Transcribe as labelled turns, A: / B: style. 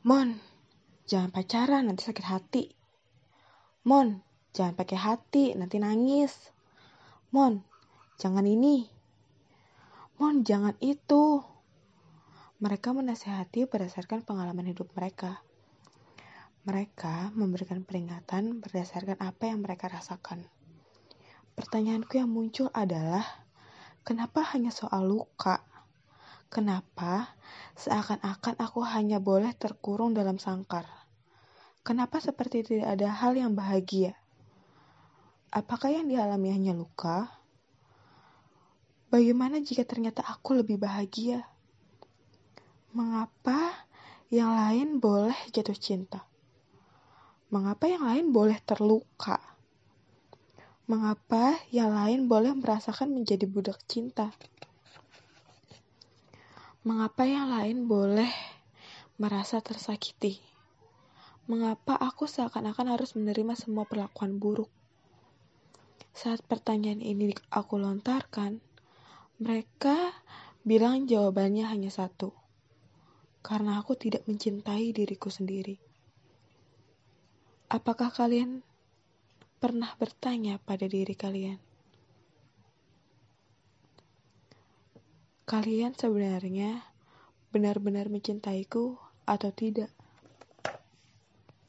A: Mon, jangan pacaran nanti sakit hati. Mon, jangan pakai hati nanti nangis. Mon, jangan ini. Mon, jangan itu. Mereka menasehati berdasarkan pengalaman hidup mereka. Mereka memberikan peringatan berdasarkan apa yang mereka rasakan. Pertanyaanku yang muncul adalah, kenapa hanya soal luka? Kenapa seakan-akan aku hanya boleh terkurung dalam sangkar? Kenapa seperti tidak ada hal yang bahagia? Apakah yang dialami hanya luka? Bagaimana jika ternyata aku lebih bahagia? Mengapa yang lain boleh jatuh cinta? Mengapa yang lain boleh terluka? Mengapa yang lain boleh merasakan menjadi budak cinta? Mengapa yang lain boleh merasa tersakiti? Mengapa aku seakan-akan harus menerima semua perlakuan buruk? Saat pertanyaan ini aku lontarkan, mereka bilang jawabannya hanya satu. Karena aku tidak mencintai diriku sendiri. Apakah kalian pernah bertanya pada diri kalian? Kalian sebenarnya benar-benar mencintaiku atau tidak?